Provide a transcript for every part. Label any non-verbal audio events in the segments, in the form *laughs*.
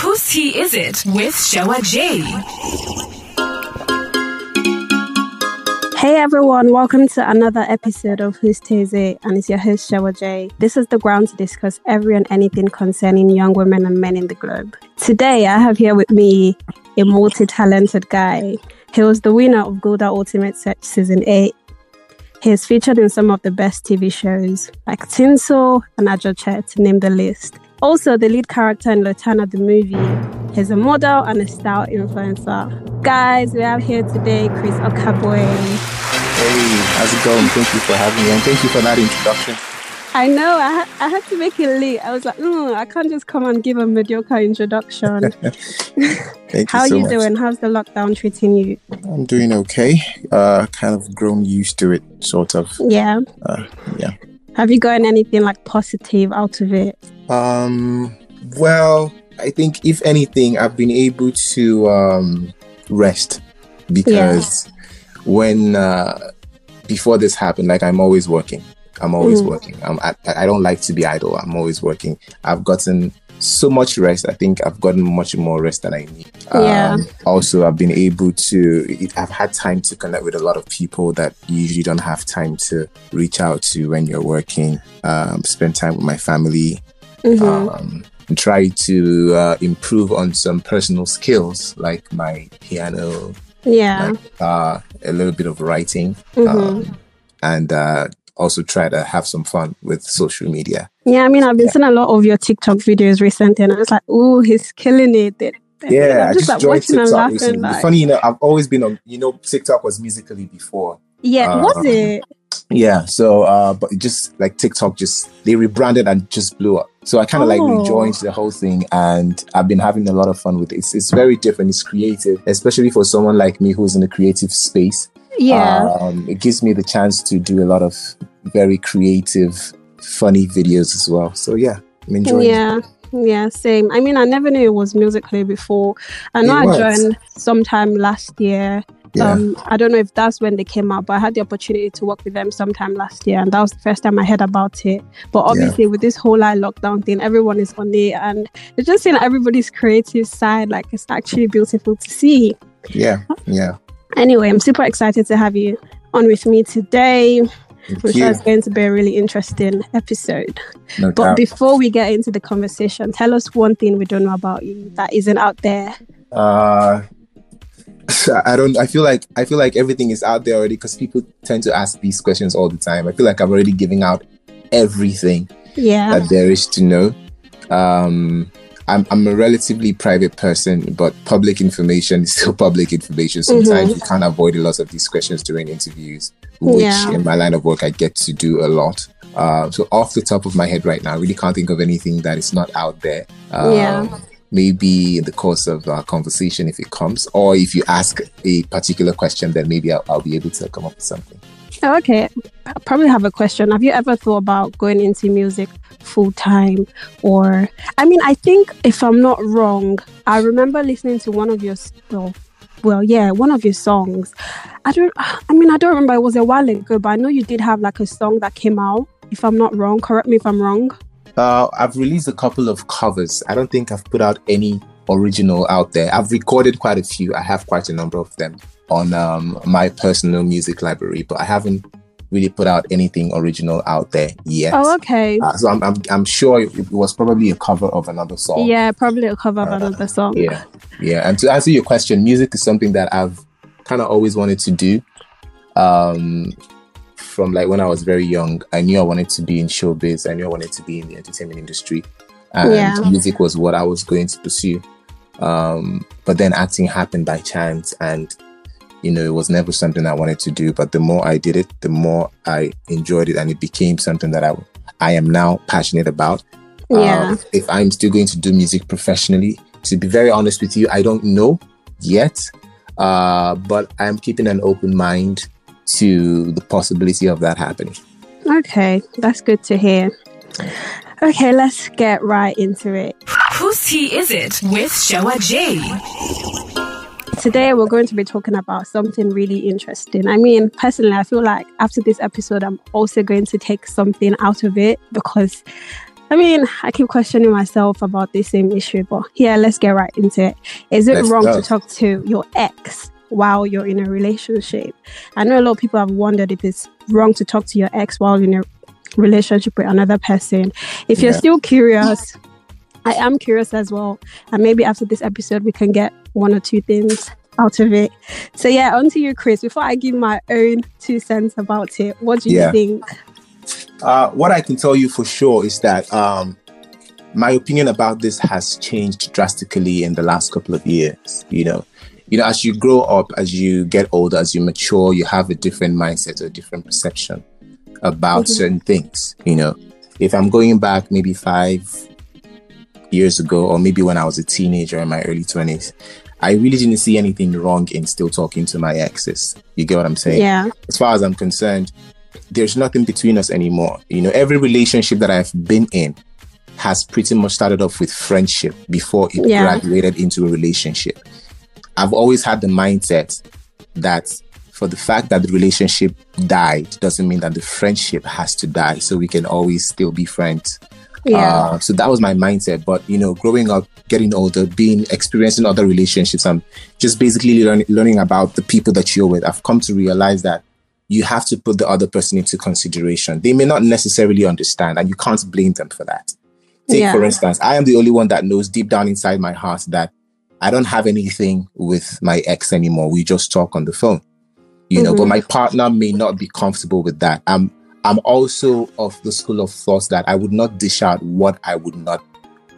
Whose Tea Is It with Shewa J? Hey everyone, welcome to another episode of Who's It? And it's your host Shewa J. This is the ground to discuss every and anything concerning young women and men in the globe. Today I have here with me a multi-talented guy. He was the winner of Gulder Ultimate Search Season 8 he is featured in some of the best TV shows like Tinsel and Ajoche, to name the list. Also, the lead character in Lotanna the movie. He's a model and a style influencer. Guys, we have here today Chris Okagbue. Hey, how's it going? Thank you for having me and thank you for that introduction. I know. I, ha- I had to make it late. I was like, mm, I can't just come and give a mediocre introduction. *laughs* *laughs* How you are you so doing? How's the lockdown treating you? I'm doing okay. Uh, kind of grown used to it, sort of. Yeah. Uh, yeah. Have you gotten anything like positive out of it? Um. Well, I think if anything, I've been able to um rest because when uh, before this happened, like I'm always working. I'm always Mm. working. I'm, I, I don't like to be idle. I'm always working. I've gotten so much rest. I think I've gotten much more rest than I need. Yeah. Um, also, I've been able to, I've had time to connect with a lot of people that you usually don't have time to reach out to when you're working. Um, spend time with my family. Mhm. Um, and try to uh, improve on some personal skills like my piano, yeah. uh, a little bit of writing, Mhm. um, and uh, also try to have some fun with social media. Yeah, I mean, I've been seeing a lot of your TikTok videos recently, and I was like, "Oh, he's killing it!" Yeah, I'm I just, just like joined watching and TikTok laughing. recently. Like, Funny, you know, I've always been on. You know, TikTok was Musical.ly before. yeah, was um, it? Yeah, so uh, but just like TikTok, just they rebranded and just blew up. So I kind of like Oh. rejoined the whole thing, and I've been having a lot of fun with it. It's it's very different. It's creative, especially for someone like me who's in the creative space. Yeah, Um, it gives me the chance to do a lot of very creative, funny videos as well. So yeah, I'm enjoying it. yeah, yeah. Same. I mean, I never knew it was Musical.ly before. I know I joined sometime last year. Yeah. Um, I don't know if that's when they came out, but I had the opportunity to work with them sometime last year, and that was the first time I heard about it. But obviously, with this whole like lockdown thing, everyone is on it, and it's just seeing everybody's creative side. Like it's actually beautiful to see. yeah, yeah. Anyway, I'm super excited to have you on with me today. Thank you. sure going to be a really interesting episode. No But doubt. before we get into the conversation, tell us one thing we don't know about you that isn't out there. uh *laughs* I don't I feel like I feel like everything is out there already because people tend to ask these questions all the time. I feel like I'm already giving out everything Yeah. that there is to know. Um I'm, I'm a relatively private person, but public information is still *laughs* public information. Sometimes you can't avoid a lot of these questions during interviews, which Yeah. in my line of work I get to do a lot. Uh, so off the top of my head right now, I really can't think of anything that is not out there. Um, Yeah. Maybe in the course of our conversation, if it comes, or if you ask a particular question, then maybe I'll, I'll be able to come up with something. Oh, okay. I probably have a question. Have you ever thought about going into music full time? Or, I mean, I think if I'm not wrong, I remember listening to one of your, well, well, yeah, one of your songs. I don't, I mean, I don't remember. It was a while ago, but I know you did have like a song that came out. If I'm not wrong, correct me if I'm wrong. Uh, I've released a couple of covers. I don't think I've put out any original out there. I've recorded quite a few. I have quite a number of them on um, my personal music library, but I haven't really put out anything original out there yet. Oh, okay. Uh, so I'm, I'm, I'm sure it was probably a cover of another song. Yeah, probably a cover of Uh, another song. Yeah. Yeah. And to answer your question, music is something that I've kind of always wanted to do. Um, from like when I was very young, I knew I wanted to be in showbiz. I knew I wanted to be in the entertainment industry. And Yeah. music was what I was going to pursue. Um, but then acting happened by chance and you know, it was never something I wanted to do. But the more I did it, the more I enjoyed it, and it became something that I I am now passionate about. Yeah. Um, if I'm still going to do music professionally, to be very honest with you, I don't know yet. Uh, but I'm keeping an open mind to the possibility of that happening. Okay, that's good to hear. Okay, let's get right into it. Whose tea is it with Shewa J? Today, we're going to be talking about something really interesting. I mean, personally, I feel like after this episode, I'm also going to take something out of it because I mean, I keep questioning myself about this same issue, but yeah, let's get right into it. Is it Let's wrong go. to talk to your ex while you're in a relationship? I know a lot of people have wondered if it's wrong to talk to your ex while in a relationship with another person. If you're Yeah. still curious, I am curious as well. And maybe after this episode, we can get one or two things out of it. So, yeah, on to you, Chris. Before I give my own two cents about it, what do you Yeah. think? Uh, what I can tell you for sure is that um, my opinion about this has changed drastically in the last couple of years. You know, you know, as you grow up, as you get older, as you mature, you have a different mindset, a different perception about Mhm. certain things. You know, if I'm going back maybe five years ago, or maybe when I was a teenager in my early twenties, I really didn't see anything wrong in still talking to my exes. You get what I'm saying? Yeah. as far as I'm concerned, there's nothing between us anymore. You know, every relationship that I've been in has pretty much started off with friendship before it Yeah. graduated into a relationship. I've always had the mindset that for the fact that the relationship died doesn't mean that the friendship has to die. So we can always still be friends. Yeah. Uh, so that was my mindset. But you know, growing up, getting older, being experiencing other relationships, and just basically learn, learning about the people that you're with, I've come to realize that you have to put the other person into consideration. They may not necessarily understand, and you can't blame them for that. Take Yeah. for instance, I am the only one that knows deep down inside my heart that I don't have anything with my ex anymore. We just talk on the phone. You know, but Mhm. my partner may not be comfortable with that. I'm I'm also of the school of thought that I would not dish out what I would not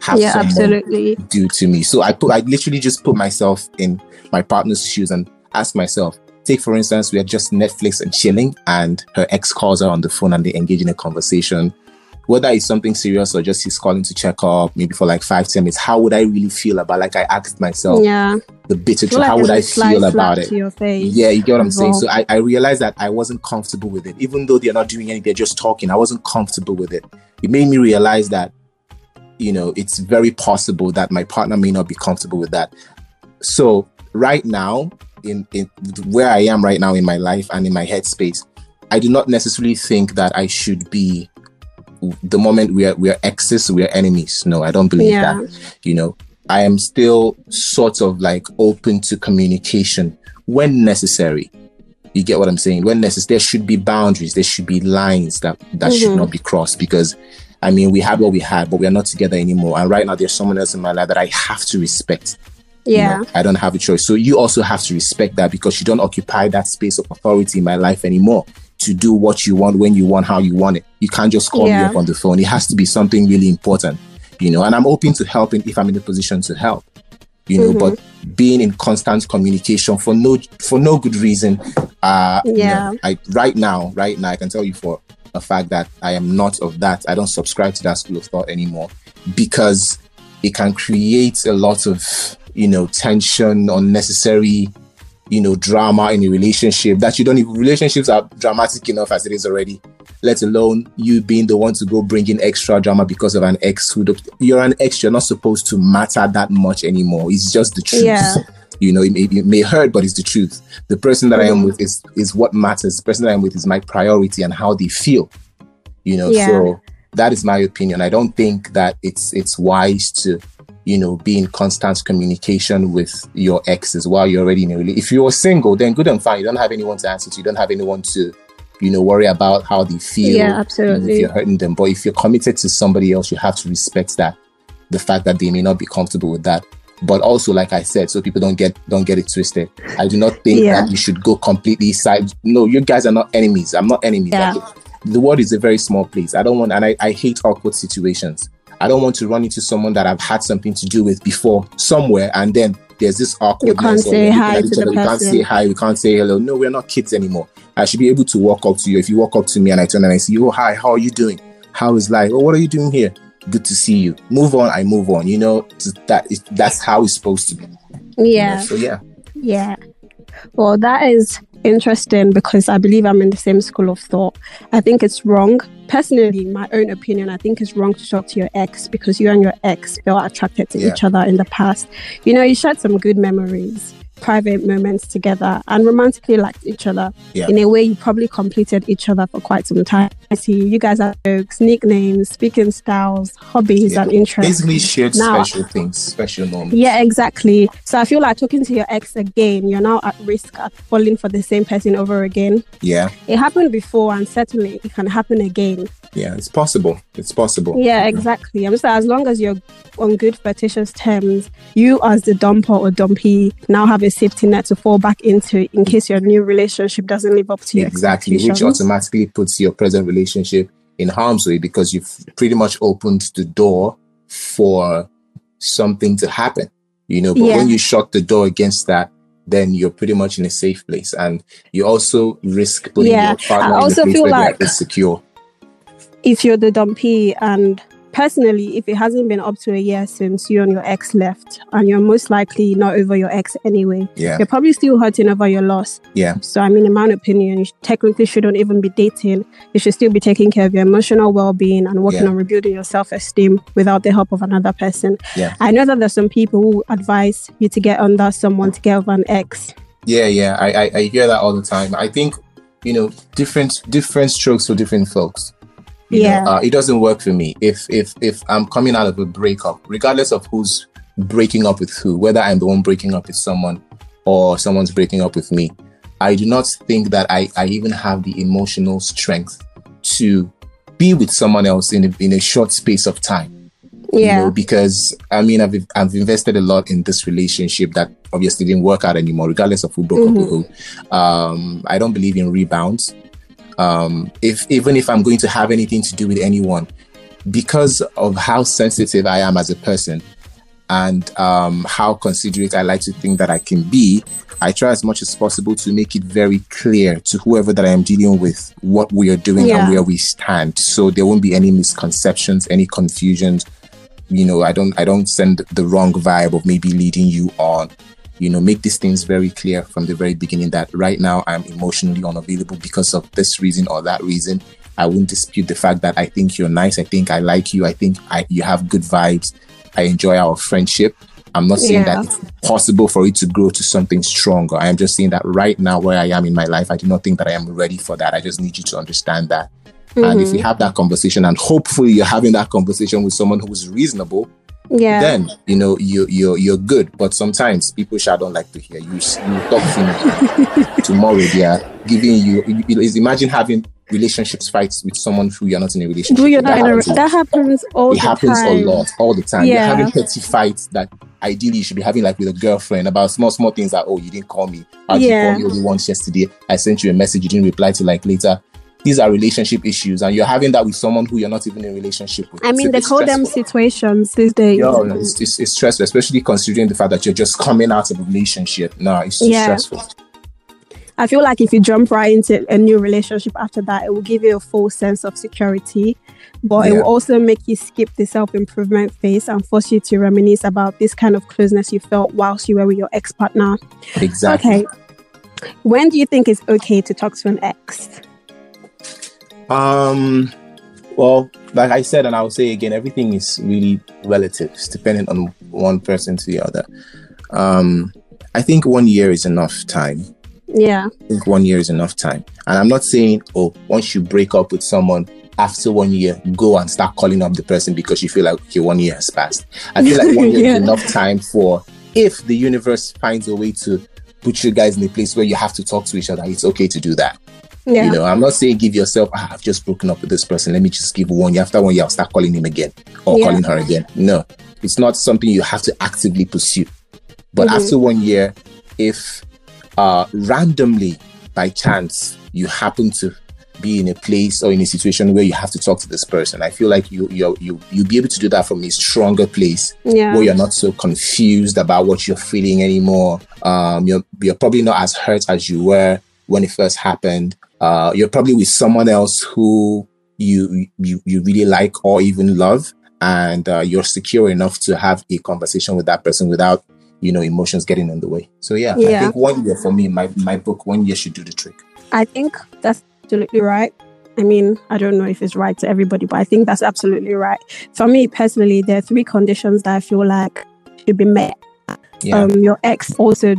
have yeah, someone absolutely. do to me. So I put I literally just put myself in my partner's shoes and ask myself, take for instance, we are just Netflix and chilling and her ex calls her on the phone and they engage in a conversation. Whether it's something serious or just he's calling to check up, maybe for like five, ten minutes, how would I really feel about like I asked myself yeah. The bitter truth, how would I it's a slight feel about it? To your face. Yeah, you get what I'm saying. So I, I realized that I wasn't comfortable with it. Even though they're not doing anything, they're just talking. I wasn't comfortable with it. It made me realize that, you know, it's very possible that my partner may not be comfortable with that. So right now, in, in where I am right now in my life and in my headspace, I do not necessarily think that I should be the moment we are we are exes, we are enemies. No, I don't believe Yeah. that. You know, I am still sort of like open to communication when necessary. You get what I'm saying? When necessary, there should be boundaries, there should be lines that that should Mhm. not be crossed because I mean we had what we had, but we are not together anymore. And right now there's someone else in my life that I have to respect. You Yeah. know, I don't have a choice. So you also have to respect that because you don't occupy that space of authority in my life anymore to do what you want, when you want, how you want it. You can't just call Yeah. me up on the phone. It has to be something really important, you know, and I'm open to helping if I'm in a position to help. You know, Mhm. but being in constant communication for no for no good reason. Uh you know, Yeah. I right now, right now I can tell you for a fact that I am not of that. I don't subscribe to that school of thought anymore because it can create a lot of you know tension unnecessary you know drama in a relationship that you don't even relationships are dramatic enough as it is already let alone you being the one to go bring in extra drama because of an ex who you're an ex you're not supposed to matter that much anymore it's just the truth Yeah. *laughs* you know it may, it may hurt but it's the truth the person that i am Mhm. with is is what matters the person that i'm with is my priority and how they feel you know Yeah. so that is my opinion i don't think that it's it's wise to you know be in constant communication with your exes while you're already in a relationship if you're single then good and fine. You don't have anyone to answer to. You don't have anyone to you know worry about how they feel Yeah, absolutely. if you're hurting them. But if you're committed to somebody else you have to respect that the fact that they may not be comfortable with that. But also like i said so people don't get don't get it twisted. I do not think Yeah. that you should go completely side no you guys are not enemies. I'm not enemies. Yeah. Like, the world is a very small place. I don't want and I, I hate awkward situations i don't want to run into someone that i've had something to do with before somewhere and then there's this awkwardness can't say hi to the other, we can't say hi we can't say hello. No we're not kids anymore. I should be able to walk up to you. If you walk up to me and i turn and i see you oh hi how are you doing? How is life? Oh what are you doing here? Good to see you. Move on i move on you know? That is that's how it's supposed to be. You know? Yeah. so yeah. Yeah. Well, that is interesting because I believe I'm in the same school of thought. I think it's wrong. Personally, my own opinion, I think it's wrong to talk to your ex because you and your ex felt attracted to Yeah. each other in the past. You know, you shared some good memories private moments together and romantically liked each other. Yeah. In a way, you probably completed each other for quite some time. I see you guys have jokes, nicknames, speaking styles, hobbies, Yeah. and interests. Basically, shared Now- special things, special moments. Yeah, exactly. So I feel like talking to your ex again, you're now at risk of falling for the same person over again. Yeah, It happened before, and certainly it can happen again. yeah, it's possible. It's possible. Yeah, exactly. I'm just like, as long as you're on good flirtatious terms, you as the dumper or dumpy now have a safety net to fall back into in case your new relationship doesn't live up to Exactly, which automatically puts your present relationship in harm's way because you've pretty much opened the door for something to happen. You know, but Yeah. when you shut the door against that, then you're pretty much in a safe place, and you also risk putting Yeah, your partner I in a place feel where like- insecure. if you're the dumpy and personally if it hasn't been up to a year since you and your ex left and you're most likely not over your ex anyway Yeah, you're probably still hurting over your loss yeah, so i mean in my opinion you technically shouldn't even be dating you should still be taking care of your emotional well-being and working Yeah. on rebuilding your self-esteem without the help of another person Yeah. i know that there's some people who advise you to get under someone to get over an ex yeah, yeah. I, I I hear that all the time. I think you know different different strokes for different folks. You know, Yeah. uh, it doesn't work for me. If if if I'm coming out of a breakup, regardless of who's breaking up with who, whether I'm the one breaking up with someone or someone's breaking up with me, I do not think that I, I even have the emotional strength to be with someone else in a, in a short space of time. You yeah know, because I mean, I've I've invested a lot in this relationship that obviously didn't work out anymore, regardless of who broke up with who. Um, I don't believe in rebounds. Um, if even if I'm going to have anything to do with anyone, because of how sensitive I am as a person, and um, how considerate I like to think that I can be, I try as much as possible to make it very clear to whoever that I am dealing with what we are doing Yeah. and where we stand, so there won't be any misconceptions, any confusions. You know, I don't, I don't send the wrong vibe of maybe leading you on. You know, make these things very clear from the very beginning that right now I'm emotionally unavailable because of this reason or that reason. I won't dispute the fact that I think you're nice. I think I like you. I think I, you have good vibes. I enjoy our friendship. I'm not saying Yeah. that it's possible for it to grow to something stronger. I am just saying that right now, where I am in my life, I do not think that I am ready for that. I just need you to understand that. And if you mm-hmm. have that conversation, and hopefully you're having that conversation with someone who is reasonable, yeah then you know you you're you're good. But sometimes people sha don't like to hear you. You talk to me *laughs* tomorrow. They are giving you. you- you- Imagine having relationships fights with someone who you're not in a relationship. Do you with. not in a, happens that happens all it the happens time. a lot all the time Yeah. you're having petty fights that ideally you should be having like with a girlfriend about small small things that oh you didn't call me did Yeah. you call me only once yesterday i sent you a message you didn't reply to like later these are relationship issues and you're having that with someone who you're not even in a relationship with I mean, they call them situations these days. Yo, it's, it's, it's stressful, especially considering the fact that you're just coming out of a relationship. No, it's Yeah. stressful. I feel like if you jump right into a new relationship after that, it will give you a full sense of security, but it will also make you skip the self improvement phase and force you to reminisce about this kind of closeness you felt whilst you were with your ex partner. Exactly. Okay. When do you think it's okay to talk to an ex? Um, well, like I said, and I'll say again, everything is really relative, it's dependent on one person to the other. Um, I think one year is enough time. Yeah. I think one year is enough time. And I'm not saying, oh, once you break up with someone, after one year, go and start calling up the person because you feel like, okay, one year has passed. I feel like one *laughs* year Yeah. is enough time for if the universe finds a way to put you guys in a place where you have to talk to each other, it's okay to do that. Yeah. You know, I'm not saying give yourself, ah, I've just broken up with this person. Let me just give one year. After one year, I'll start calling him again or Yeah. calling her again. No, it's not something you have to actively pursue. But Mhm. after one year, if uh, randomly by chance you happen to be in a place or in a situation where you have to talk to this person, I feel like you you you you'll be able to do that from a stronger place yeah. where you're not so confused about what you're feeling anymore. Um, you're you're probably not as hurt as you were when it first happened. Uh, you're probably with someone else who you you you really like or even love, and uh, you're secure enough to have a conversation with that person without you know emotions getting in the way. So yeah, I think one year for me, my my book, one year should do the trick. I think that's absolutely right. I mean, I don't know if it's right to everybody, but I think that's absolutely right. For me personally, there are three conditions that I feel like should be met. Yeah, Um, your ex also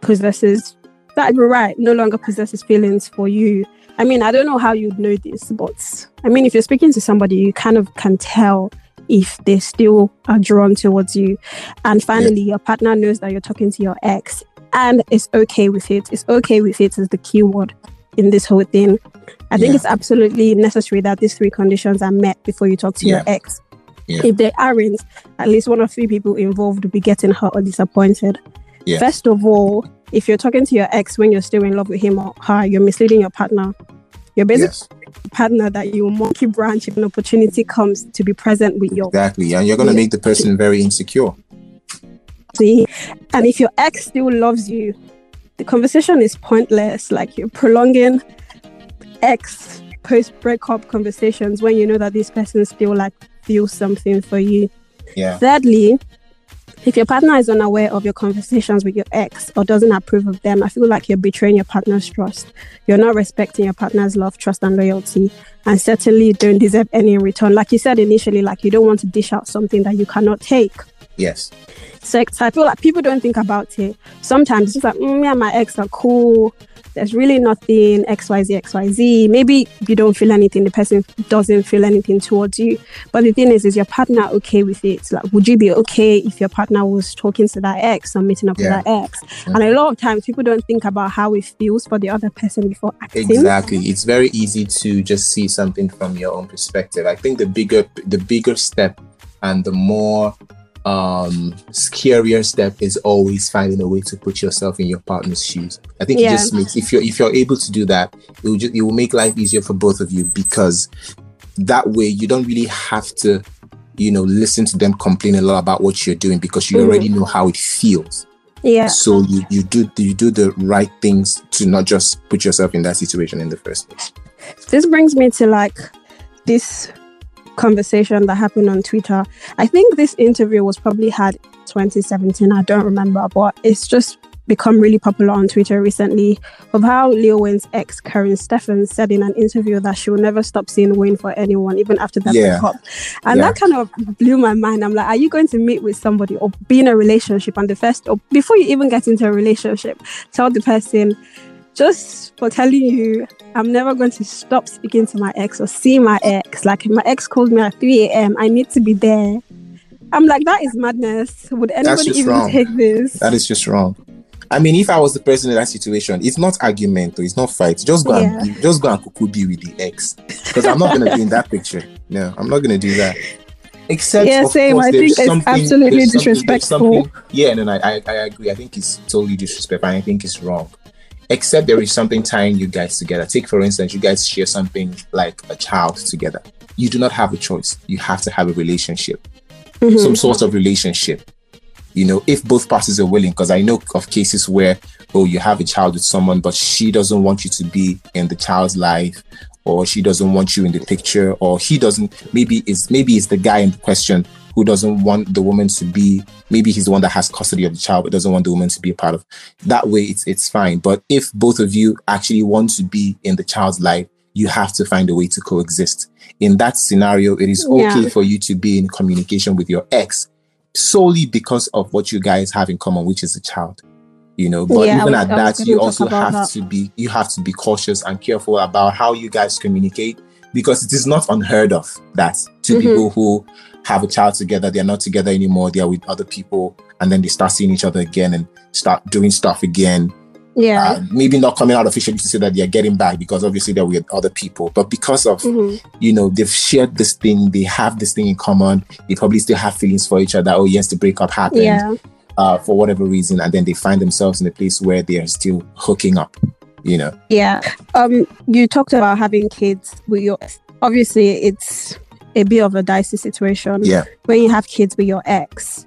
possesses that you're right, no longer possesses feelings for you. I mean, I don't know how you'd know this, but I mean, if you're speaking to somebody, you kind of can tell if they still are drawn towards you. And finally, yeah. your partner knows that you're talking to your ex and it's okay with it. It's okay with it is the key word in this whole thing. I think yeah. it's absolutely necessary that these three conditions are met before you talk to yeah. your ex. If they aren't, at least one or three people involved will be getting hurt or disappointed. First of all, if you're talking to your ex when you're still in love with him or her, you're misleading your partner. You're basically yes. partner that you monkey branch if an opportunity comes to be present with you. Exactly. And you're going to make the person very insecure. See? And if your ex still loves you, the conversation is pointless. Like you're prolonging ex post breakup conversations when you know that this person still like feels something for you. Yeah. Thirdly, if your partner is unaware of your conversations with your ex or doesn't approve of them, I feel like you're betraying your partner's trust. You're not respecting your partner's love, trust, and loyalty, and certainly you don't deserve any in return. Like you said initially, like you don't want to dish out something that you cannot take. Yes. So, so I feel like people don't think about it. Sometimes it's just like, mm, me and my ex are cool there's really nothing XYZ, XYZ. Maybe you don't feel anything, the person doesn't feel anything towards you. But the thing is, is your partner okay with it? Like, would you be okay if your partner was talking to that ex or meeting up yeah. with that ex? Mm-hmm. And a lot of times people don't think about how it feels for the other person before acting. Exactly. It's very easy to just see something from your own perspective. I think the bigger the bigger step and the more um scarier step is always finding a way to put yourself in your partner's shoes i think yeah. it just makes if you're if you're able to do that it will just it will make life easier for both of you because that way you don't really have to you know listen to them complain a lot about what you're doing because you mm-hmm. already know how it feels yeah so you you do you do the right things to not just put yourself in that situation in the first place this brings me to like this conversation that happened on Twitter. I think this interview was probably had 2017. I don't remember, but it's just become really popular on Twitter recently of how Lil Wayne's ex Karrine Steffans said in an interview that she will never stop seeing Wayne for anyone, even after that yeah. breakup. And yeah. that kind of blew my mind. I'm like, are you going to meet with somebody or be in a relationship and the first or before you even get into a relationship, tell the person just for telling you I'm never going to stop speaking to my ex or see my ex. Like my ex called me at 3 a.m. I need to be there. I'm like, that is madness. Would anybody even wrong. take this? That is just wrong. I mean, if I was the person in that situation, it's not argument or it's not fight. Just go yeah. and just go and cuckoo be with the ex. Because I'm not gonna be in that picture. No, I'm not gonna do that. Except yeah, same. Course, I think it's absolutely disrespectful. Yeah, no, no, I, I agree. I think it's totally disrespectful. I think it's wrong except there is something tying you guys together. Take, for instance, you guys share something like a child together. You do not have a choice. You have to have a relationship, mm-hmm. some sort of relationship. You know, if both parties are willing, because I know of cases where, oh, you have a child with someone, but she doesn't want you to be in the child's life, or she doesn't want you in the picture, or he doesn't. Maybe it's maybe it's the guy in question who doesn't want the woman to be maybe he's the one that has custody of the child but doesn't want the woman to be a part of that way it's it's fine but if both of you actually want to be in the child's life you have to find a way to coexist in that scenario it is okay yeah. for you to be in communication with your ex solely because of what you guys have in common which is the child you know but yeah, even at that you also have that. to be you have to be cautious and careful about how you guys communicate because it is not unheard of that 2 mm-hmm. people who have a child together, they're not together anymore, they're with other people, and then they start seeing each other again and start doing stuff again. Yeah. Uh, maybe not coming out officially to say that they're getting back because obviously they're with other people, but because of, mm-hmm. you know, they've shared this thing, they have this thing in common, they probably still have feelings for each other. Oh, yes, the breakup happened. Yeah. Uh, for whatever reason, and then they find themselves in a place where they are still hooking up, you know. Yeah. Um, you talked about having kids with your. Obviously, it's a bit of a dicey situation. Yeah. When you have kids with your ex.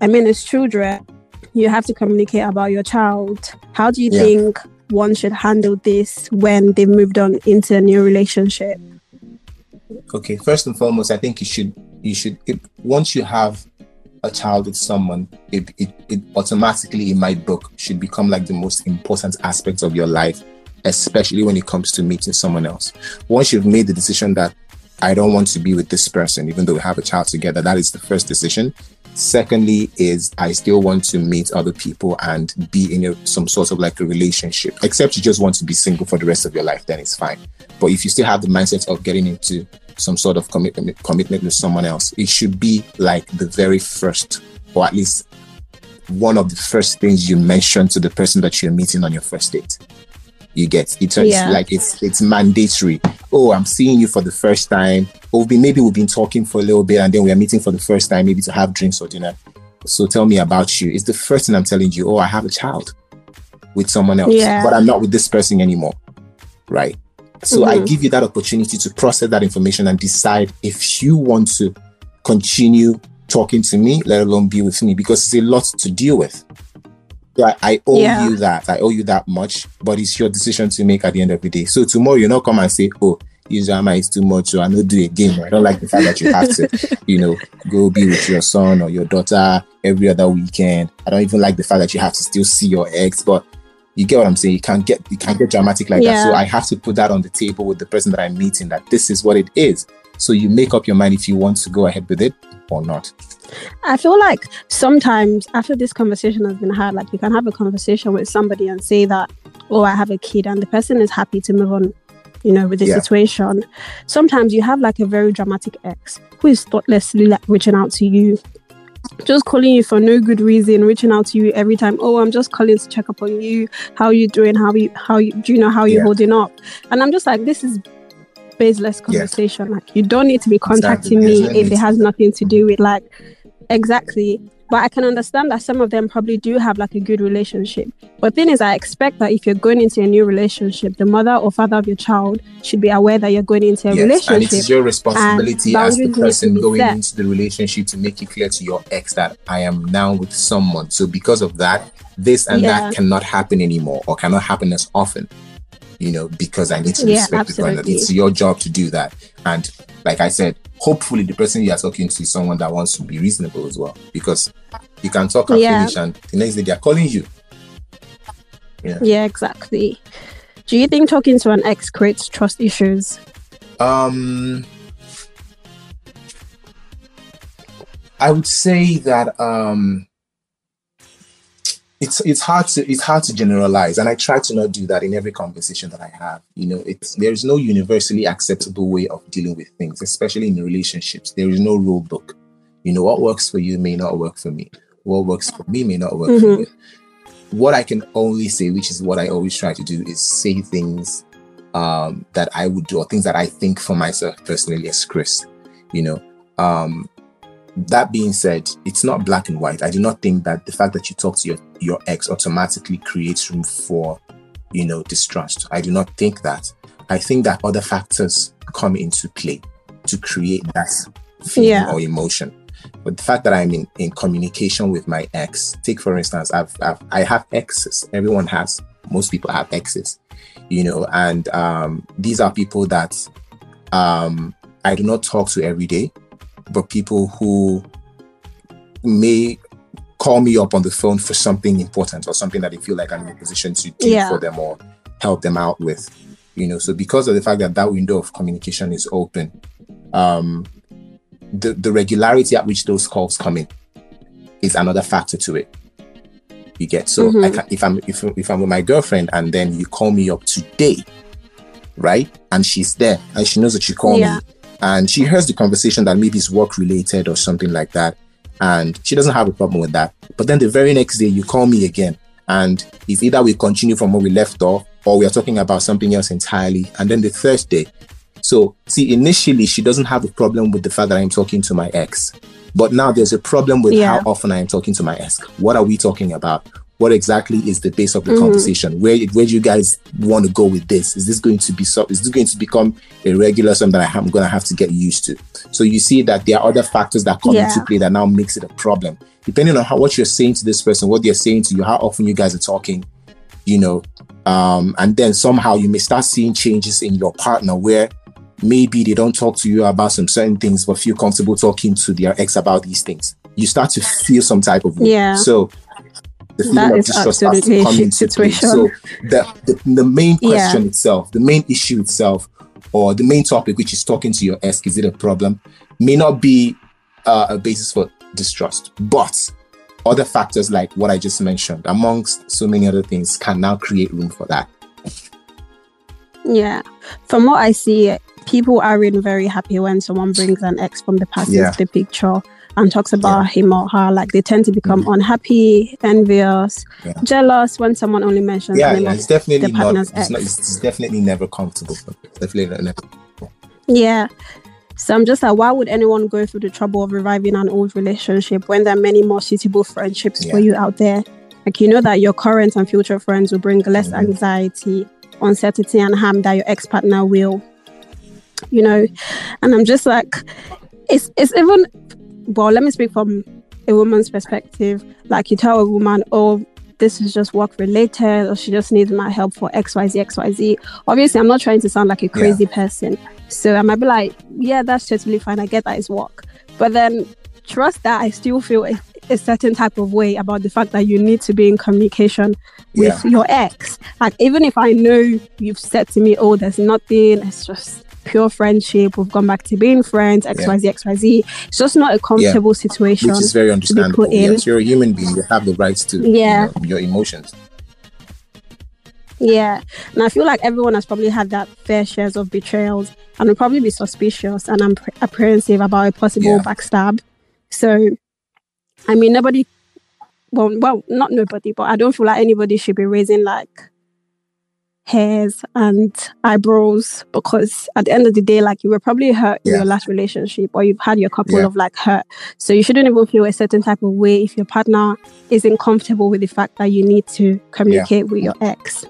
I mean, as children, you have to communicate about your child. How do you yeah. think one should handle this when they've moved on into a new relationship? Okay, first and foremost, I think you should you should it, once you have a child with someone, it, it, it automatically in my book should become like the most important aspect of your life, especially when it comes to meeting someone else. Once you've made the decision that I don't want to be with this person, even though we have a child together. That is the first decision. Secondly, is I still want to meet other people and be in a, some sort of like a relationship. Except you just want to be single for the rest of your life, then it's fine. But if you still have the mindset of getting into some sort of commitment commitment with someone else, it should be like the very first, or at least one of the first things you mention to the person that you're meeting on your first date. You get it turns Yeah. like it's it's mandatory. Oh, I'm seeing you for the first time. Or maybe we've been talking for a little bit and then we are meeting for the first time, maybe to have drinks or dinner. So tell me about you. It's the first thing I'm telling you. Oh, I have a child with someone else, Yeah. but I'm not with this person anymore. Right. So I Mhm. give you that opportunity to process that information and decide if you want to continue talking to me, let alone be with me, because it's a lot to deal with. So I, I owe Yeah. you that. I owe you that much, but it's your decision to make at the end of the day. So tomorrow you not come and say, "Oh, Ijama is too much," or "I not do again." I don't like the fact that you have to, *laughs* you know, go be with your son or your daughter every other weekend. I don't even like the fact that you have to still see your ex, but you get what I'm saying. You can't get you can't get dramatic like that. So I have to put that on the table with the person that I'm meeting that this is what it is. So you make up your mind if you want to go ahead with it or not. I feel like sometimes after this conversation has been had, like you can have a conversation with somebody and say that, oh, I have a kid, and the person is happy to move on, you know, with the Yeah. situation. Sometimes you have like a very dramatic ex who is thoughtlessly like reaching out to you, just calling you for no good reason, reaching out to you every time. Oh, I'm just calling to check up on you. How you doing? How you how you do you know how you're Yeah. holding up? And I'm just like, this is baseless conversation. Like you don't need to be contacting There's me if it has nothing to do with like exactly. But I can understand that some of them probably do have like a good relationship. But thing is, I expect that if you're going into a new relationship, the mother or father of your child should be aware that you're going into a Yes, and it relationship. is your responsibility as the boundaries need to person going set. into the relationship to make it clear to your ex that I am now with someone. So because of that, this and Yeah. that cannot happen anymore or cannot happen as often. You know, because I need to Yeah, respect the partner. absolutely. It's your job to do that. And like I said, hopefully the person you are talking to is someone that wants to be reasonable as well. Because you can talk and Yeah. finish and the next day they are calling you. yeah, Yeah. exactly. Do you think talking to an ex creates trust issues? Um, I would say that um, it's it's hard to it's hard to generalize, and I try to not do that in every conversation that I have. You know, it's there is no universally acceptable way of dealing with things, especially in relationships. There is no rule book. You know, what works for you may not work for me. What works for me may not work for Mhm. you. What I can only say, which is what I always try to do, is say things um, that I would do or things that I think for myself personally as Chris. You know, um, that being said, it's not black and white. I do not think that the fact that you talk to your, your ex automatically creates room for, you know, distrust. I do not think that. I think that other factors come into play to create that feeling Yeah. or emotion. But the fact that I'm in, in communication with my ex, take for instance, I've, I've I have exes. Everyone has. Most people have exes, you know, and um, these are people that um, I do not talk to every day, but people who may call me up on the phone for something important or something that they feel like I'm in a position to do Yeah. for them or help them out with. You know, so because of the fact that that window of communication is open, um, the the regularity at which those calls come in is another factor to it. You get so I Mhm. can, if I'm if, if I'm with my girlfriend and then you call me up today, right? And she's there and she knows that you call Yeah. me and she hears the conversation that maybe is work related or something like that. And she doesn't have a problem with that. But then the very next day you call me again and it's either we continue from where we left off or we are talking about something else entirely. And then the third day. So see, initially she doesn't have a problem with the fact that I'm talking to my ex. But now there's a problem with Yeah. how often I am talking to my ex. What are we talking about? What exactly is the base of the Mhm. conversation? Where where do you guys want to go with this? Is this going to be so? Is this going to become a regular something that I am going to have to get used to? So you see that there are other factors that come Yeah. into play that now makes it a problem. Depending on how what you're saying to this person, what they're saying to you, how often you guys are talking, you know, um, and then somehow you may start seeing changes in your partner where maybe they don't talk to you about some certain things but feel comfortable talking to their ex about these things you start to feel some type of way. Yeah. so the feeling That of distrust absolutely to come into play so the, the the main Yeah. question itself the main issue itself or the main topic which is talking to your ex is it a problem may not be uh, a basis for distrust. But other factors like what I just mentioned, amongst so many other things, can now create room for that. Yeah. From what I see, people aren't very happy when someone brings an ex from the past Yeah. into the picture and talks about Yeah. him or her. Like they tend to become unhappy, envious, Yeah. jealous when someone only mentions Yeah, yeah, it's definitely not. It's, not it's definitely never comfortable. It's definitely never. Yeah. So I'm just like, why would anyone go through the trouble of reviving an old relationship when there are many more suitable friendships for you out there? Like you know that your current and future friends will bring less Mhm. anxiety, uncertainty, and harm that your ex partner will. You know, and I'm just like, it's it's even well. Let me speak from a woman's perspective. Like you tell a woman, oh. This is just work related, or she just needs my help for X, Y, Z, X, Y, Z. Obviously, I'm not trying to sound like a crazy person, so I might be like, yeah, that's totally fine. I get that it's work. But then trust that I still feel a, a certain type of way about the fact that you need to be in communication with Yeah. your ex. Like even if I know you've said to me, oh, there's nothing, it's just pure friendship, we've gone back to being friends, XYZ, XYZ. It's just not a comfortable situation. Which is very understandable. Yes, you're a human being. You have the rights to Yeah. you know, your emotions. Yeah. And I feel like everyone has probably had that fair shares of betrayals and will probably be suspicious and I'm apprehensive about a possible Yeah. backstab. So, I mean, nobody, well, well, not nobody, but I don't feel like anybody should be raising like hairs and eyebrows because at the end of the day, like you were probably hurt in your last relationship or you've had your couple Yeah. of like hurt. So you shouldn't even feel a certain type of way if your partner isn't comfortable with the fact that you need to communicate with your ex.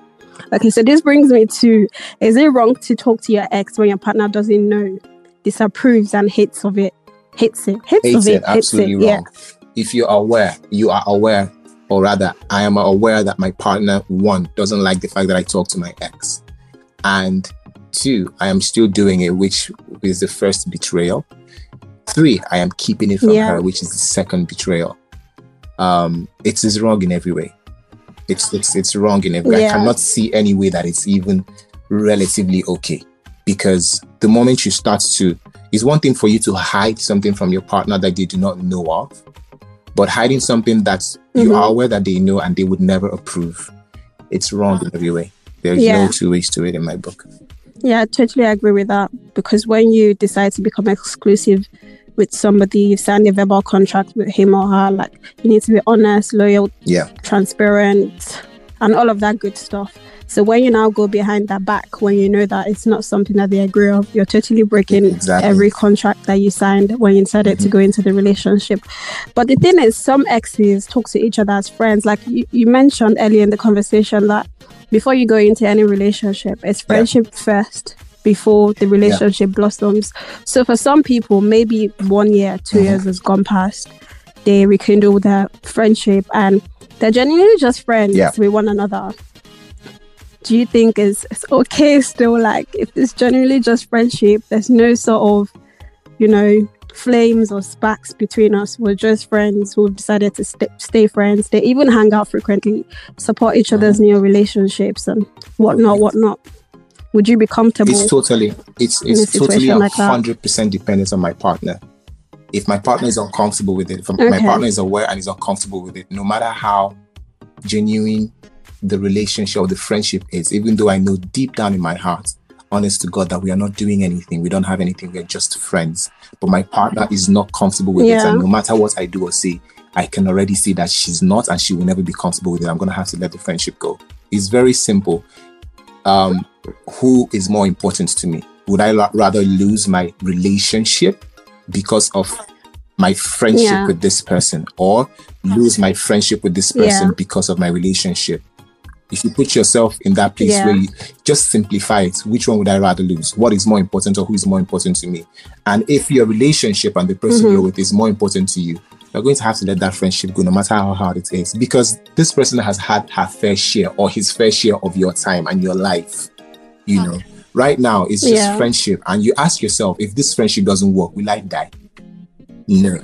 Okay, so this brings me to is it wrong to talk to your ex when your partner doesn't know, disapproves and hates of it? Hates it. Hates, Hates of it. it. Hates Absolutely it. Yeah. wrong. If you're aware, you are aware, or rather, I am aware that my partner one doesn't like the fact that I talk to my ex, and two, I am still doing it, which is the first betrayal. Three, I am keeping it from Yeah. her, which is the second betrayal. Um, it is wrong in every way. It's it's it's wrong in every way. I cannot see any way that it's even relatively okay. Because the moment you start to it's one thing for you to hide something from your partner that they do not know of, but hiding something that you Mhm. are aware that they know and they would never approve. It's wrong in every way. There's Yeah. no two ways to it in my book. Yeah, I totally agree with that. Because when you decide to become exclusive with somebody, you sign a verbal contract with him or her, like you need to be honest, loyal, Yeah. transparent, and all of that good stuff. So when you now go behind that back, when you know that it's not something that they agree of, you're totally breaking Exactly. every contract that you signed when you decided to go into the relationship. But the thing is, some exes talk to each other as friends. Like you, you mentioned earlier in the conversation that before you go into any relationship, it's friendship first before the relationship blossoms. So for some people, maybe one year, 2 Mhm. years has gone past, they rekindle their friendship and they're genuinely just friends Yeah. with one another. Do you think it's, it's okay still? Like, if it's genuinely just friendship, there's no sort of, you know, flames or sparks between us. We're just friends who've decided to st- stay friends. They even hang out frequently, support each other's new relationships and whatnot, whatnot. Would you be comfortable? It's totally it's it's totally situation a like hundred percent dependent on my partner. If my partner is uncomfortable with it, if my partner is aware and is uncomfortable with it, no matter how genuine the relationship or the friendship is, even though I know deep down in my heart, honest to God, that we are not doing anything, we don't have anything, we're just friends. But my partner is not comfortable with it, and no matter what I do or say, I can already see that she's not, and she will never be comfortable with it. I'm gonna have to let the friendship go. It's very simple. Um, who is more important to me? Would I la- rather lose my relationship because of my friendship Yeah. with this person, or lose my friendship with this person Yeah. because of my relationship? If you put yourself in that place Yeah. where you just simplify it, which one would I rather lose? What is more important, or who is more important to me? And if your relationship and the person Mm-hmm. you're with is more important to you, you're going to have to let that friendship go, no matter how hard it is, because this person has had her fair share or his fair share of your time and your life. You know, right now it's just Yeah. friendship, and you ask yourself, if this friendship doesn't work, will I die? No.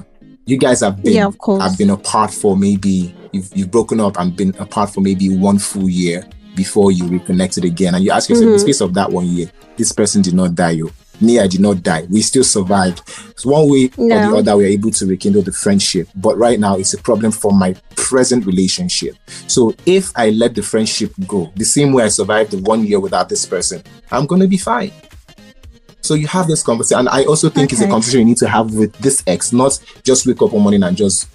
You guys have been Yeah, of course. have been apart for maybe you've you've broken up and been apart for maybe one full year before you reconnected again, and you ask yourself, in the Mhm. space of that one year, this person did not die. You me, I did not die. We still survived. So one way or the other, we are able to rekindle the friendship. But right now, it's a problem for my present relationship. So if I let the friendship go, the same way I survived the one year without this person, I'm going to be fine. So you have this conversation, and I also think okay. it's a conversation you need to have with this ex, not just wake up one morning and just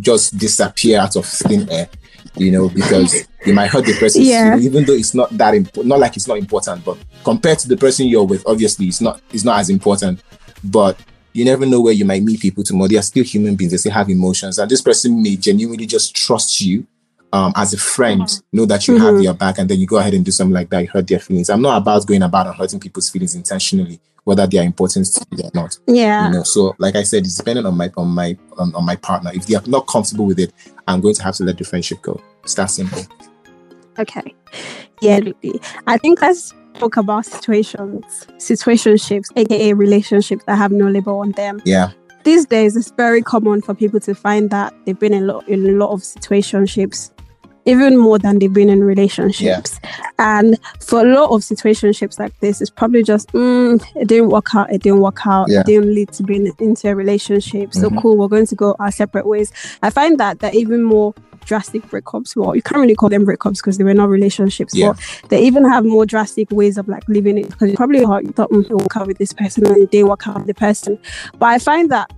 just disappear out of thin air you know, because you might hurt the person, *laughs* yeah. even though it's not that important. Not like it's not important, but compared to the person you're with, obviously it's not it's not as important. But you never know where you might meet people tomorrow. They are still human beings. They still have emotions, and this person may genuinely just trust you um, as a friend, mm-hmm. know that you mm-hmm. have their back, and then you go ahead and do something like that. You hurt their feelings. I'm not about going about and hurting people's feelings intentionally, whether they are important to you or not. Yeah. You know, so like I said, it's dependent on my on my on, on my partner. If they are not comfortable with it, I'm going to have to let the friendship go. It's that simple. Okay. Yeah, I think let's talk about situations, situationships, aka relationships that have no label on them. Yeah. These days, it's very common for people to find that they've been in, lo- in a lot of situationships, even more than they've been in relationships. Yeah. And for a lot of situationships like this, it's probably just, mm, it didn't work out, it didn't work out, yeah. it didn't lead to being into a relationship. So mm-hmm. cool, we're going to go our separate ways. I find that that even more drastic breakups. Well, you can't really call them breakups because they were not relationships. Yeah. But they even have more drastic ways of like living it because it's probably hard. You thought, mm, will work out with this person and they work out with the person. But I find that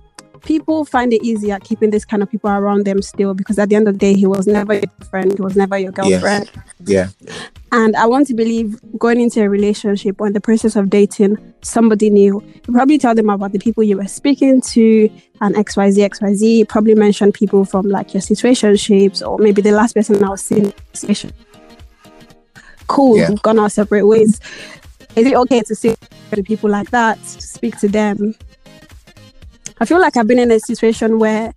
people find it easier keeping this kind of people around them still because at the end of the day, he was never your friend, he was never your girlfriend. Yes. Yeah. And I want to believe going into a relationship or in the process of dating somebody new, you probably tell them about the people you were speaking to and XYZ, XYZ. probably mention people from like your shapes or maybe the last person I was seeing. Cool, yeah. we've gone our separate ways. Is it okay to see to people like that, to speak to them? I feel like I've been in a situation where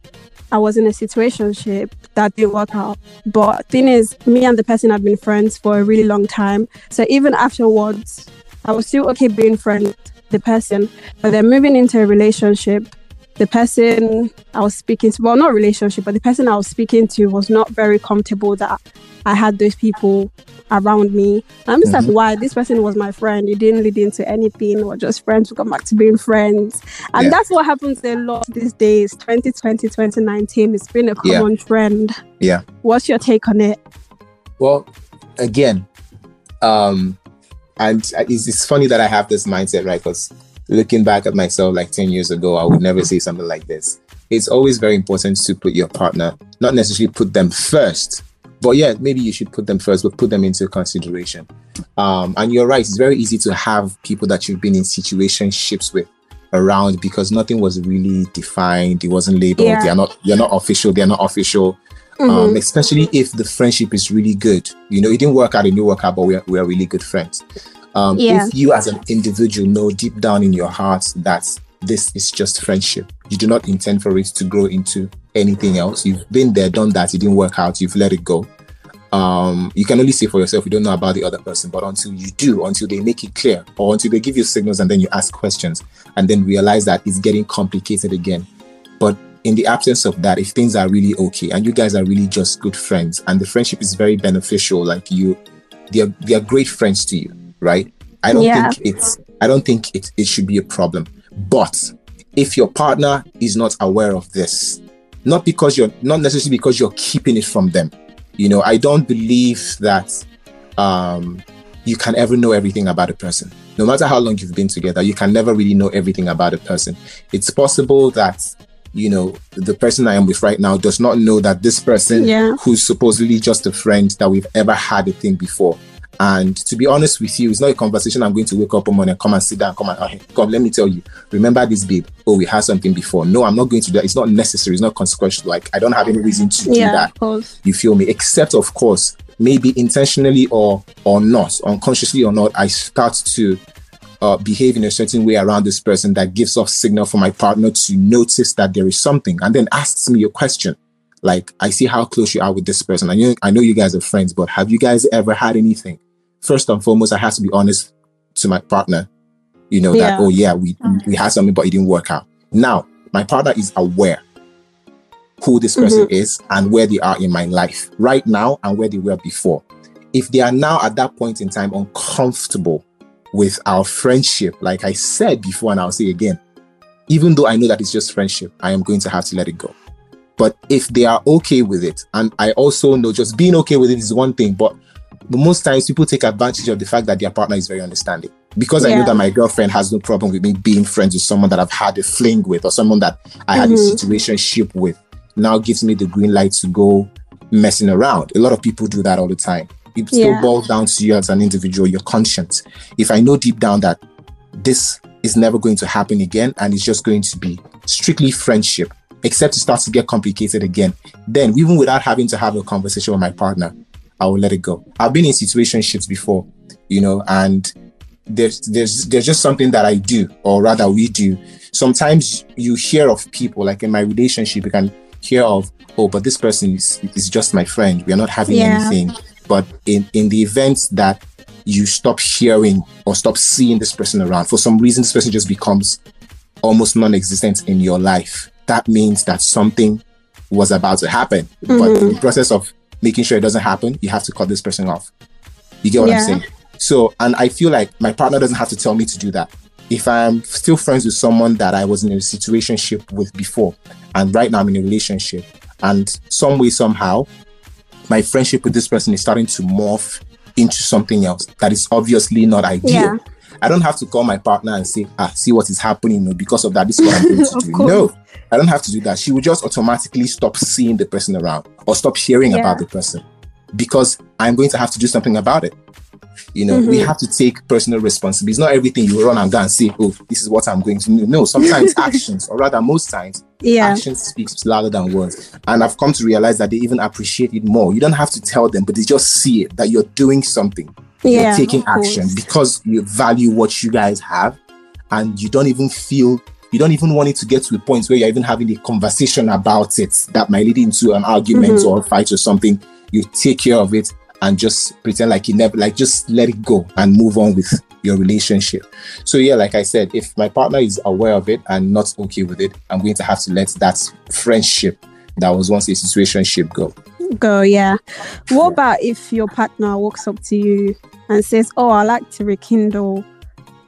I was in a situationship that didn't work out. But thing is, me and the person have been friends for a really long time. So even afterwards, I was still okay being friends the person. But then moving into a relationship, the person I was speaking to, well, not relationship, but the person I was speaking to was not very comfortable that I had those people around me. I'm just mm-hmm. like, why? This person was my friend. It didn't lead into anything. We're just friends. We come back to being friends. And yeah. that's what happens a lot these days. 2020, 2019. It's been a common yeah. trend. Yeah. What's your take on it? Well, again, um, and it's, it's funny that I have this mindset, right? Because looking back at myself like 10 years ago, I would never say something like this. It's always very important to put your partner, not necessarily put them first, but yeah, maybe you should put them first, but put them into consideration. Um, and you're right; it's very easy to have people that you've been in situationships with around because nothing was really defined. It wasn't labeled. Yeah. They are not. They're not official. They are not official. Um, mm-hmm. Um, especially if the friendship is really good. You know, it didn't work out. It didn't work out, but we are, we are really good friends. Um, yeah. If you as an individual know deep down in your heart that this is just friendship. You do not intend for it to grow into anything else. You've been there, done that, it didn't work out, you've let it go. Um, you can only say for yourself, you don't know about the other person, but until you do, until they make it clear, or until they give you signals and then you ask questions and then realize that it's getting complicated again. But in the absence of that, if things are really okay and you guys are really just good friends and the friendship is very beneficial, like you, they are, they are great friends to you, right? I don't yeah. think it's, I don't think it, it should be a problem. But if your partner is not aware of this, not because you're not necessarily because you're keeping it from them, you know, I don't believe that um, you can ever know everything about a person. No matter how long you've been together, you can never really know everything about a person. It's possible that you know the person I am with right now does not know that this person yeah. who's supposedly just a friend that we've ever had a thing before and to be honest with you, it's not a conversation I'm going to wake up one morning and come and sit down, come and, okay, come, let me tell you, remember this, babe? Oh, we had something before. No, I'm not going to do that. It's not necessary. It's not consequential. Like, I don't have any reason to yeah, do that. You feel me? Except, of course, maybe intentionally or or not, unconsciously or not, I start to uh, behave in a certain way around this person that gives off signal for my partner to notice that there is something and then asks me a question like i see how close you are with this person i know i know you guys are friends but have you guys ever had anything first and foremost, I have to be honest to my partner, you know, yeah. that, oh, yeah, we, we had something, but it didn't work out. Now, my partner is aware who this person mm-hmm. is and where they are in my life right now and where they were before. If they are now at that point in time uncomfortable with our friendship, like I said before, and I'll say again, even though I know that it's just friendship, I am going to have to let it go. But if they are okay with it, and I also know just being okay with it is one thing, but most times people take advantage of the fact that their partner is very understanding. Because I know that my girlfriend has no problem with me being friends with someone that I've had a fling with or someone that I had Mhm. a situationship with, now gives me the green light to go messing around. A lot of people do that all the time. It still Yeah. boils down to you as an individual, your conscience. If I know deep down that this is never going to happen again and it's just going to be strictly friendship, except it starts to get complicated again, then even without having to have a conversation with my partner, I will let it go. I've been in situationships before, you know, and there's there's there's just something that I do, or rather we do. Sometimes you hear of people, like in my relationship, you can hear of, oh, but this person is is just my friend. We are not having Yeah. anything. But in in the event that you stop hearing or stop seeing this person around, for some reason, this person just becomes almost non-existent in your life. That means that something was about to happen. But in mm-hmm. the process of making sure it doesn't happen, you have to cut this person off. You get what Yeah. I'm saying? So, and I feel like my partner doesn't have to tell me to do that. If I'm still friends with someone that I was in a situationship with before, and right now I'm in a relationship, and some way, somehow, my friendship with this person is starting to morph into something else that is obviously not ideal. Yeah. I don't have to call my partner and say, ah, see what is happening. No, because of that, this is what I'm going to *laughs* do. course. No, I don't have to do that. She will just automatically stop seeing the person around or stop hearing Yeah. about the person because I'm going to have to do something about it. You know, we Mhm. have to take personal responsibility. It's not everything you run and go and say, oh, this is what I'm going to do. No, sometimes *laughs* actions, or rather, most times, Yeah. action speaks louder than words. And I've come to realize that they even appreciate it more. You don't have to tell them, but they just see it that you're doing something Yeah. you're taking action because you value what you guys have and you don't even feel you don't even want it to get to the point where you're even having a conversation about it that might lead into an argument Mhm. or a fight or something you take care of it and just pretend like you never like just let it go and move on with your relationship so yeah like i said if my partner is aware of it and not okay with it i'm going to have to let that friendship that was once a situationship go Go, yeah. What about if your partner walks up to you and says, Oh, I like to rekindle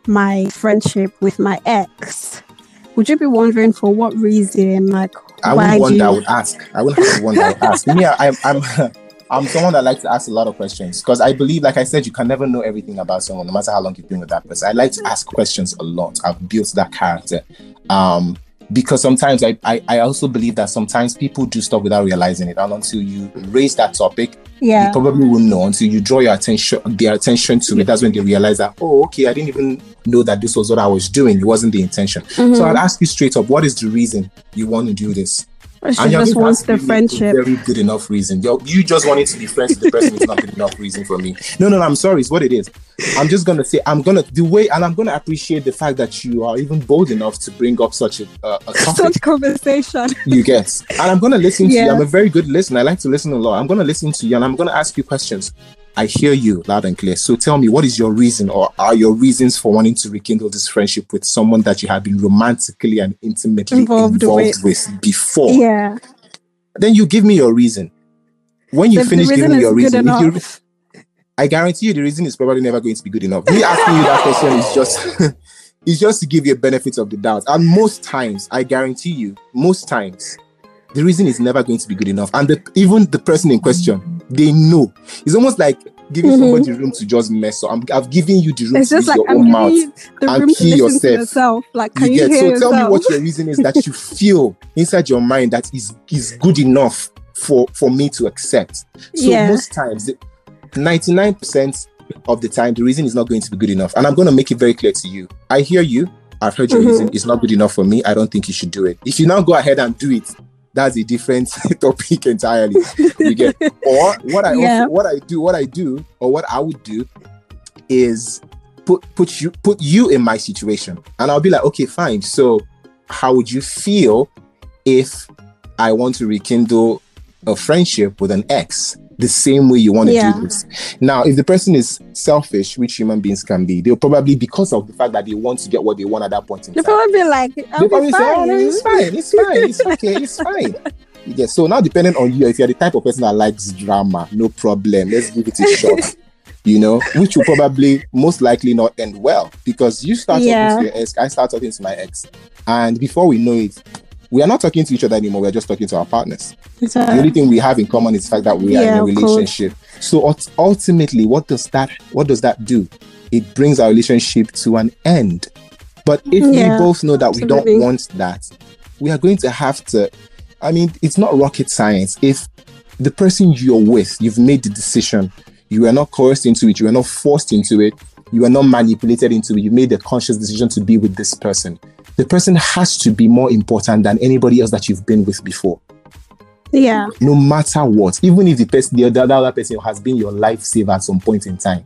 my friendship with my ex? Would you be wondering for what reason? Like, I wouldn't want that. I would ask. I wouldn't have to one that would ask. *laughs* Me, I, I'm, I'm, I'm someone that likes to ask a lot of questions because I believe, like I said, you can never know everything about someone, no matter how long you've been with that person. I like to ask questions a lot. I've built that character. Um, because sometimes I, I, I also believe that sometimes people do stuff without realizing it. And until you raise that topic, Yeah. you probably won't know until you draw your attention their attention to it. That's when they realize that, oh, okay, I didn't even know that this was what I was doing. It wasn't the intention. Mhm. So I'll ask you straight up, what is the reason you want to do this? She And just wants the to give me a friendship. Very good enough reason. You're, you just wanting to be friends with the person is not good enough reason for me. No, no, no, I'm sorry. It's what it is. I'm just gonna say I'm gonna the way, and I'm gonna appreciate the fact that you are even bold enough to bring up such a, uh, a topic. Such conversation. you get, and I'm gonna listen to you. I'm a very good listener. I like to listen a lot. I'm gonna listen to you, and I'm gonna ask you questions. I hear you loud and clear. So tell me, what is your reason, or are your reasons for wanting to rekindle this friendship with someone that you have been romantically and intimately Involved involved, with. with before? Yeah. then you give me your reason. When you The- the finish reason giving me your reason, you. I guarantee you the reason is probably never going to be good enough. Me asking you that question is just *laughs* is just to give you a benefit of the doubt. And most times, I guarantee you, most times, the reason is never going to be good enough. And the, even the person in question, they know. It's almost like giving Mhm. somebody room to just mess up. I'm, I've given you the room It's to just use like your I'm own mouth. you and room to hear listen to yourself. yourself. Like, can you, hear so yourself? tell me what your reason is that you *laughs* feel inside your mind that is is good enough for for me to accept so Yeah. most times 99% of the time the reason is not going to be good enough and i'm going to make it very clear to you i hear you i've heard your Mhm. reason it's not good enough for me i don't think you should do it if you now go ahead and do it that's a different *laughs* topic entirely. You get or what i Yeah. also, what i do what i do or what i would do is put put you put you in my situation. And i'll be like okay fine. So how would you feel if i want to rekindle a friendship with an ex the same way you want to Yeah. do this now if the person is selfish which human beings can be they'll probably because of the fact that they want to get what they want at that point in time. They'll time probably be like, I'll they be probably say, oh, fine. "Oh, no, it's fine, it's fine, it's *laughs* okay, it's fine." Yeah. So now, depending on you, if you're the type of person that likes drama, no problem. Let's give it a shot. *laughs* you know, which will probably most likely not end well because you start Yeah. talking to your ex, I start talking to my ex, and before we know it, we are not talking to each other anymore. We're just talking to our partners. So, The only thing we have in common is the fact that we are Yeah, in a relationship. So ultimately, what does that what does that do? It brings our relationship to an end. But if Yeah, we both know that we don't want that, we are going to have to. I mean, it's not rocket science. If the person you're with, you've made the decision, you are not coerced into it, you are not forced into it, you are not manipulated into it, you made a conscious decision to be with this person. The person has to be more important than anybody else that you've been with before yeah, no matter what, even if the person, the other, the other person has been your lifesaver at some point in time,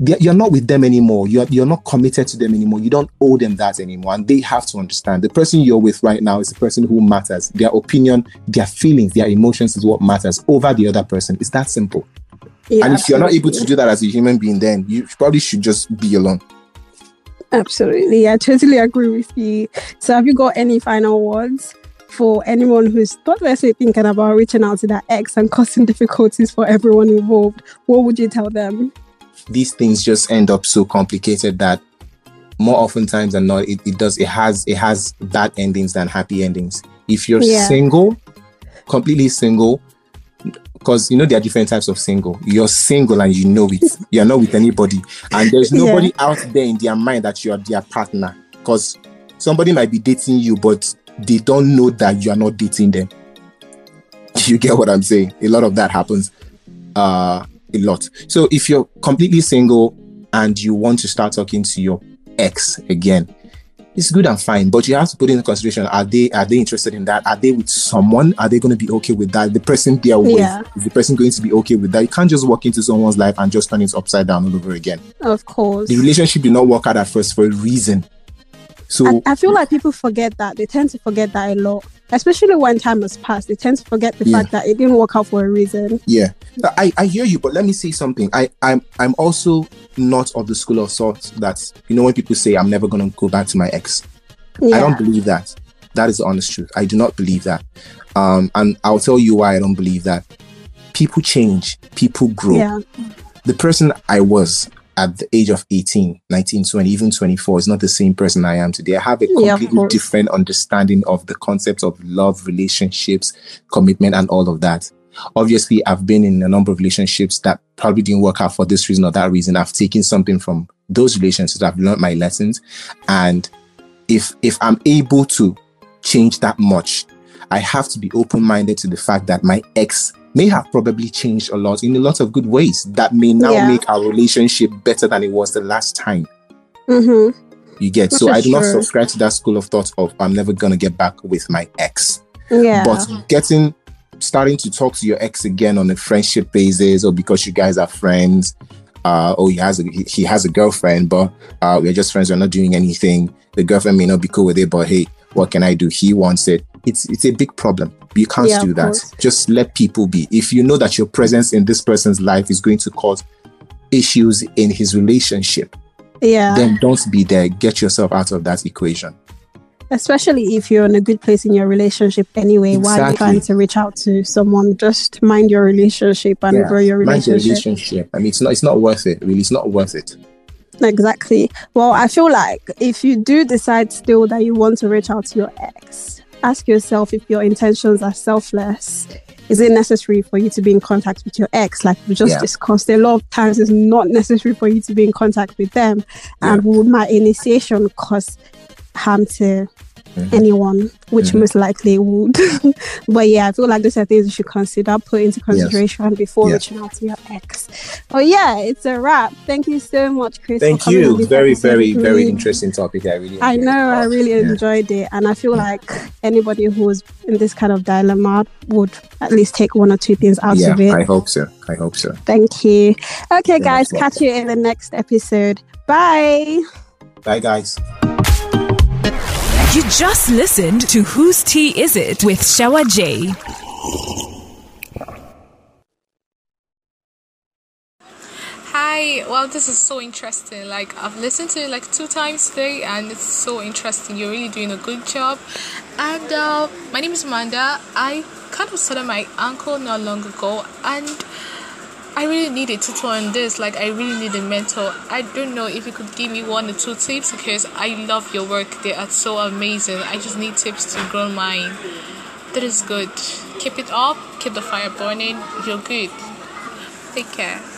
you're not with them anymore. You're you're not committed to them anymore. You don't owe them that anymore, and they have to understand. The person you're with right now is the person who matters. Their opinion, their feelings, their emotions is what matters over the other person. It's that simple. Yeah. and if you're not able to do that as a human being, then you probably should just be alone. Absolutely. I totally agree with you. So, have you got any final words for anyone who's thoughtlessly thinking about reaching out to their ex and causing difficulties for everyone involved? What would you tell them? these things just end up so complicated that more often times than not it, it does it has it has bad endings than happy endings if you're Yeah. single completely single because you know there are different types of single. You're single and you know it. You're not with anybody. And there's *laughs* Yeah. nobody out there in their mind that you're their partner. Because somebody might be dating you but they don't know that you are not dating them. *laughs* You get what i'm saying? A lot of that happens uh a lot. So if you're completely single and you want to start talking to your ex again it's good and fine but you have to put in consideration are they are they interested in that? Are they with someone? Are they going to be okay with that? The person they're with Yeah. is the person going to be okay with that? You can't just walk into someone's life and just turn it upside down all over again. Of course. the relationship did not work out at first for a reason. So I, I feel like people forget that. They tend to forget that a lot, especially when time has passed. They tend to forget the Yeah. fact that it didn't work out for a reason. Yeah, I, I hear you, but let me say something. I, I'm I'm also not of the school of thought that you know when people say I'm never gonna go back to my ex. Yeah. I don't believe that. That is the honest truth. I do not believe that. Um, and I'll tell you why I don't believe that. People change, people grow. yeah. The person I was at the age of 18, 19, 20, even 24 is not the same person I am today. I have a completely course. different understanding of the concept of love, relationships, commitment, and all of that. Obviously, I've been in a number of relationships that probably didn't work out for this reason or that reason. I've taken something from those relationships. I've learned my lessons. And if if I'm able to change that much, I have to be open-minded to the fact that my ex may have probably changed a lot in a lot of good ways that may now Yeah. make our relationship better than it was the last time. Mm-hmm. You get so I do not true. subscribe to that school of thought of I'm never gonna get back with my ex. Yeah. But getting starting to talk to your ex again on a friendship basis or because you guys are friends, uh, oh he has a he, he has a girlfriend, but uh we're just friends, we're not doing anything. The girlfriend may not be cool with it, but hey, what can I do? He wants it. It's it's a big problem. You can't Yeah, do that. course. Just let people be. If you know that your presence in this person's life is going to cause issues in his relationship, yeah. then don't be there. Get yourself out of that equation. Especially if you're in a good place in your relationship anyway, while you're Exactly. trying to reach out to someone, just mind your relationship and Yeah, grow your relationship. Mind your relationship. I mean, it's not it's not worth it. Really, it's not worth it. Exactly. Well, I feel like if you do decide still that you want to reach out to your ex, ask yourself if your intentions are selfless. Is it necessary for you to be in contact with your ex? Like we just Yeah. discussed, a lot of times it's not necessary for you to be in contact with them. And would my initiation cause harm to Mhm. anyone, which Mhm. most likely would. *laughs* but yeah, I feel like those are things you should consider, put into consideration before Yes. reaching out to your ex. Oh yeah, it's a wrap. Thank you so much, Chris. Thank you. Very, very, very interesting topic. I really. I know, it. I really Yeah. enjoyed it, and I feel like anybody who's in this kind of dilemma would at least take one or two things out Yeah, of it. I hope so. I hope so. Thank you. Okay, You're guys, catch you in the next episode. Bye. Bye, guys. You just listened to Whose Tea Is It with Shawa J. Hi, well, this is so interesting. Like, I've listened to it like two times today, and it's so interesting. You're really doing a good job. And uh, my name is Amanda. I kind of started my ankle not long ago, and I really need a tutor on this. Like, I really need a mentor. I don't know if you could give me one or two tips because I love your work. They are so amazing. I just need tips to grow mine. That is good. Keep it up. Keep the fire burning. You're good. Take care.